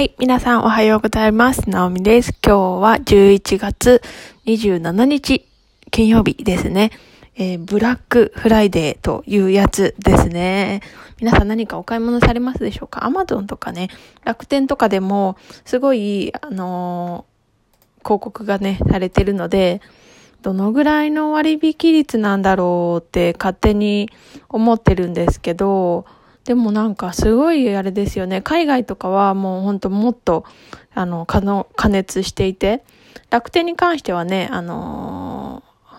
はい、皆さんおはようございます。なおみです。今日は11月27日金曜日ですね。えー、ブラックフライデーというやつですね。皆さん何かお買い物されますでしょうか？アマゾンとかね、楽天とかでもすごい、あのー、広告がね、されてるので、どのぐらいの割引率なんだろうって勝手に思ってるんですけど、でもなんかすごいあれですよね。海外とかはもうほんともっと、あの、加の、加熱していて、楽天に関してはね、あのー、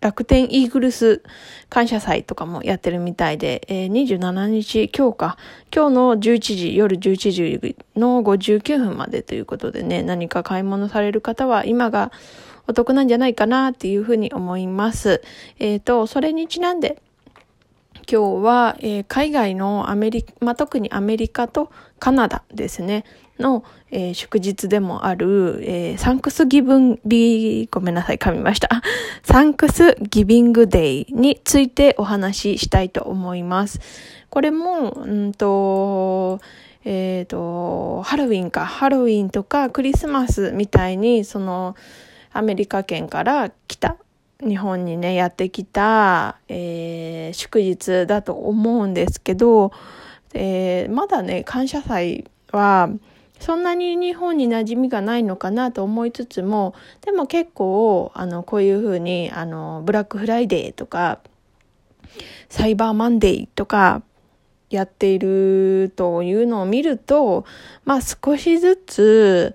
楽天イーグルス感謝祭とかもやってるみたいで、えー、27日、今日か、今日の11時、夜11時の59分までということでね、何か買い物される方は今がお得なんじゃないかなっていうふうに思います。えっ、ー、と、それにちなんで、今日は、えー、海外のアメリカ、まあ、特にアメリカとカナダですね、の、えー、祝日でもある、えー、サンクスギブンビー、ごめんなさい、噛みました。サンクスギビングデイについてお話ししたいと思います。これも、うんと、えっ、ー、と、ハロウィンか、ハロウィンとかクリスマスみたいに、その、アメリカ圏から来た日本にね、やってきた、えー、祝日だと思うんですけど、えー、まだね、感謝祭は、そんなに日本に馴染みがないのかなと思いつつも、でも結構、あの、こういうふうに、あの、ブラックフライデーとか、サイバーマンデーとか、やっているというのを見ると、まあ少しずつ、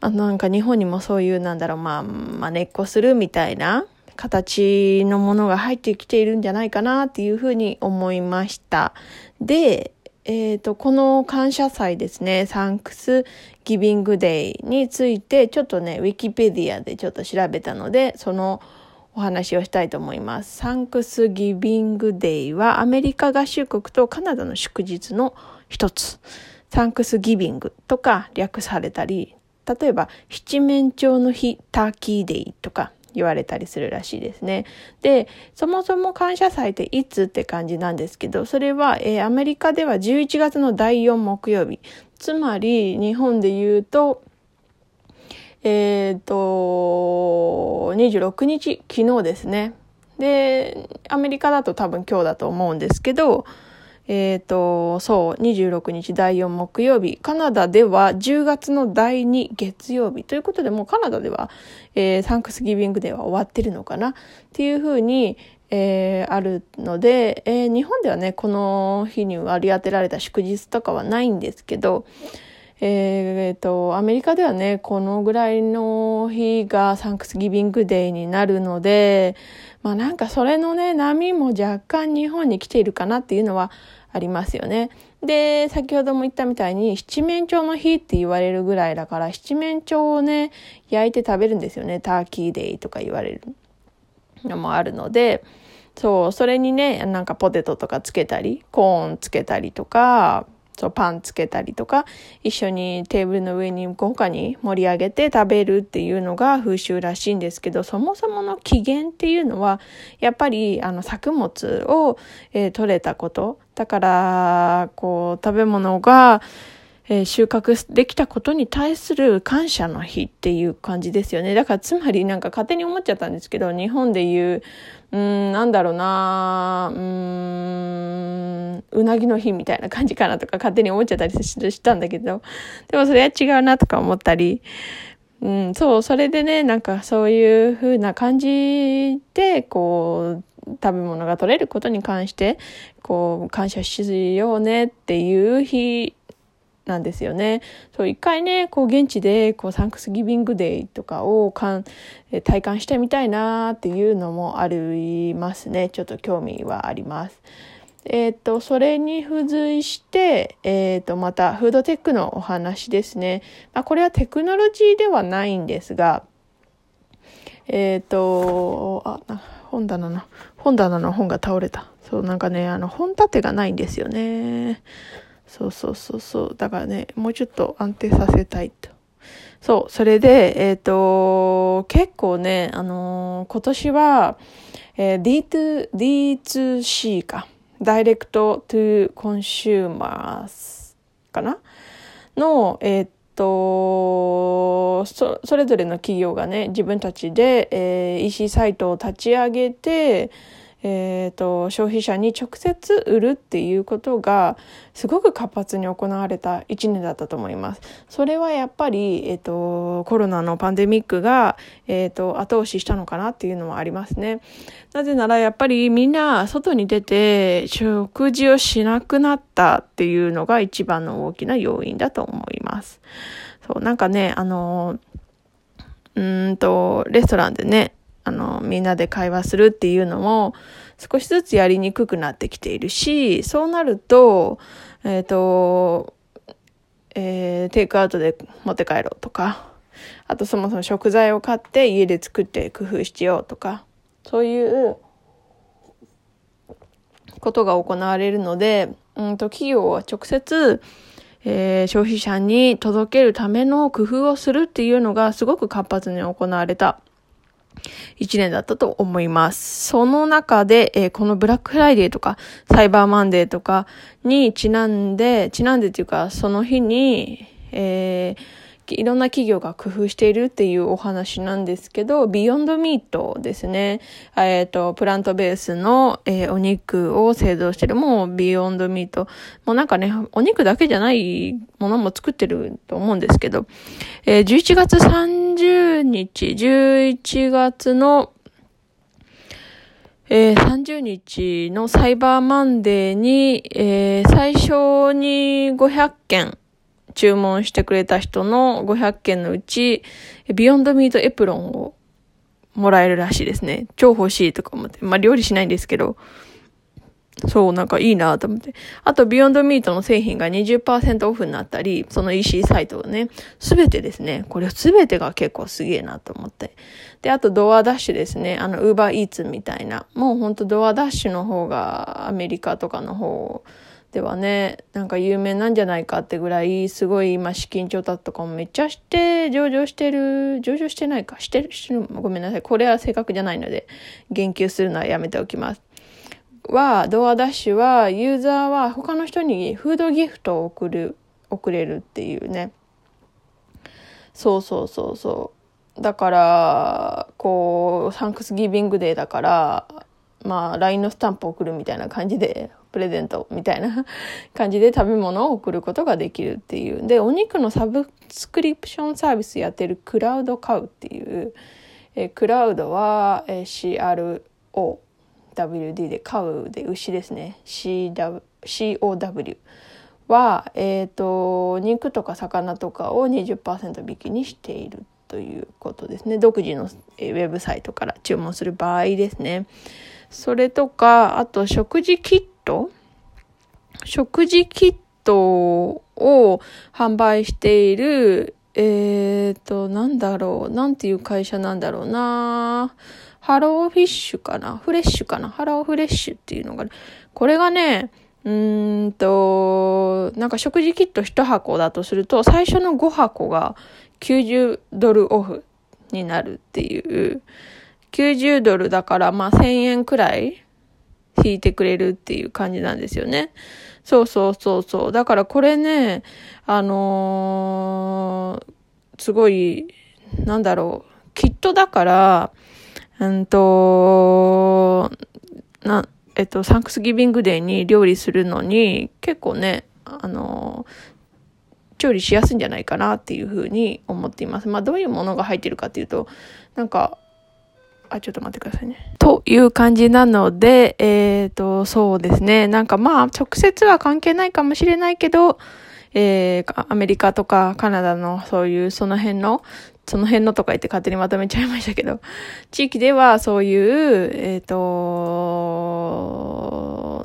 あなんか日本にもそういうなんだろう、まあ、まあ、根っこするみたいな形のものが入ってきているんじゃないかなっていうふうに思いました。で、えっ、ー、と、この感謝祭ですね、サンクスギビングデイについて、ちょっとね、ウィキペディアでちょっと調べたので、そのお話をしたいと思います。サンクスギビングデイはアメリカ合衆国とカナダの祝日の一つ。サンクスギビングとか略されたり、例えば七面鳥の日ターキーデイとか言われたりするらしいですね。で、そもそも感謝祭っていつって感じなんですけど、それは、えー、アメリカでは11月の第4木曜日。つまり、日本で言うと、えっ、と、26日、昨日ですね。で、アメリカだと多分今日だと思うんですけど、えっ、ー、と、そう、26日第4木曜日。カナダでは10月の第2月曜日。ということで、もうカナダでは、えー、サンクスギビングデーは終わってるのかなっていうふうに、えー、あるので、えー、日本ではね、この日に割り当てられた祝日とかはないんですけど、えー、と、アメリカではね、このぐらいの日がサンクスギビングデーになるので、まあなんかそれのね、波も若干日本に来ているかなっていうのはありますよね。で、先ほども言ったみたいに、七面鳥の日って言われるぐらいだから、七面鳥をね、焼いて食べるんですよね。ターキーデイとか言われるのもあるので、そう、それにね、なんかポテトとかつけたり、コーンつけたりとか、そうパンつけたりとか一緒にテーブルの上に豪華に盛り上げて食べるっていうのが風習らしいんですけどそもそもの起源っていうのはやっぱりあの作物を、えー、取れたこと。だからこう食べ物がえー、収穫できたことに対する感謝の日っていう感じですよね。だからつまりなんか勝手に思っちゃったんですけど、日本で言う、うん、なんだろうな、うん、うなぎの日みたいな感じかなとか勝手に思っちゃったりしたんだけど、でもそれは違うなとか思ったり、うん、そう、それでね、なんかそういう風な感じで、こう、食べ物が取れることに関して、こう、感謝しようねっていう日なんですよね。そう一回ねこう現地でこうサンクスギビングデーとかをかん体感してみたいなっていうのもありますねちょっと興味はあります。えっ、ー、とそれに付随して、えっ、ー、とまたフードテックのお話ですね。まあ、これはテクノロジーではないんですがえっ、ー、とあ本棚の本棚の本が倒れた。そうなんかねあの本立てがないんですよね。そうそうそうそう。だからね、もうちょっと安定させたいと。そう、それで、えっ、ー、と、結構ね、あのー、今年は、えー、D2、D2C か。 Direct to Consumerかな？の、えー、っとそ、それぞれの企業がね、自分たちで、えー、EC サイトを立ち上げて、えーと、消費者に直接売るっていうことがすごく活発に行われた1年だったと思います。それはやっぱり、えーと、コロナのパンデミックが、えーと、後押ししたのかなっていうのはありますね。なぜならやっぱりみんな外に出て食事をしなくなったっていうのが一番の大きな要因だと思います。そうなんかねあのうんとレストランでねあの、みんなで会話するっていうのも少しずつやりにくくなってきているし、そうなると、えっ、ー、と、えー、テイクアウトで持って帰ろうとか、あとそもそも食材を買って家で作って工夫しようとか、そういうことが行われるので、うんと企業は直接、えー、消費者に届けるための工夫をするっていうのがすごく活発に行われた。一年だったと思います。その中で、えー、このブラックフライデーとか、サイバーマンデーとかにちなんで、ちなんでっていうか、その日に、えーいろんな企業が工夫しているっていうお話なんですけど、 Beyond Meat ですね。えっ、ー、と、プラントベースの、えー、お肉を製造してる、もうビヨンドミート。もうなんかね、お肉だけじゃないものも作ってると思うんですけど、えー、11月30日、11月のえー、30日のサイバーマンデーに、えー、最初に500件注文してくれた人の500件のうち、Beyond Meat エプロンをもらえるらしいですね。超欲しいとか思って。まあ料理しないんですけど、そう、なんかいいなと思って。あと、 Beyond Meat の製品が20%オフになったり、その EC サイトがね、すべてですね、これすべてが結構すげえなと思って。で、あと DoorDash ですね。あの、 Uber Eats みたいな。もうほんと DoorDash の方がアメリカとかの方ではね、なんか有名なんじゃないかってぐらい、すごい今資金調達とかもめっちゃして、上場してる、上場してないか、してる、してる、ごめんなさい。これは正確じゃないので、言及するのはやめておきます。は、ドアダッシュは、ユーザーは他の人にフードギフトを送る、送れるっていうね。そうそうそうそう。だから、こう、サンクスギビングデーだから、まあ、LINE のスタンプを送るみたいな感じで、プレゼントみたいな感じで食べ物を送ることができるっていう。で、お肉のサブスクリプションサービスやってるクラウドカウっていう、えクラウドは、え CWD でカウで牛ですね。CW COW は、え、ー、と、肉とか魚とかを20%引きにしているということですね。独自のウェブサイトから注文する場合ですね。それとか、あと食事キット食事キットを販売している、えっ、ー、と、なんだろう、なんていう会社なんだろうなHello Fish かな？フレッシュかな？ HelloFresh っていうのが、これがね、うーんと、なんか食事キット1箱だとすると、最初の5箱が90ドルオフになるっていう、90ドルだからまあ1000円くらい引いてくれるっていう感じなんですよね。そうそうそうそう。だからこれね、あのー、すごい、なんだろう、きっとだから、うんと、な、えっと、サンクスギビングデーに料理するのに、結構ね、あの、調理しやすいんじゃないかなっていうふうに思っています。まあ、どういうものが入ってるかっていうと、なんか、あ、ちょっと待ってくださいね。という感じなので、えっ、ー、と、そうですね。なんかまあ、直接は関係ないかもしれないけど、えー、アメリカとかカナダのそういうその辺の、その辺のとか言って勝手にまとめちゃいましたけど、地域ではそういう、えっ、ー、と、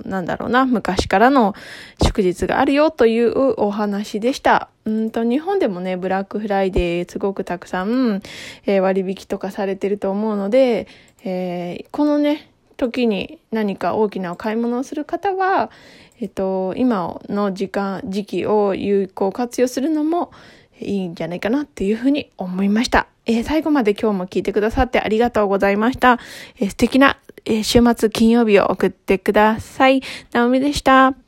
なんだろうな、昔からの祝日があるよというお話でした。うんと、日本でもね、ブラックフライデーすごくたくさん、えー、割引とかされてると思うので、えー、このね、時に何か大きな買い物をする方は、えっと、今の時間、時期を有効活用するのもいいんじゃないかなっていうふうに思いました。えー、最後まで今日も聞いてくださってありがとうございました。えー、素敵な、えー、週末金曜日を送ってください。ナオミでした。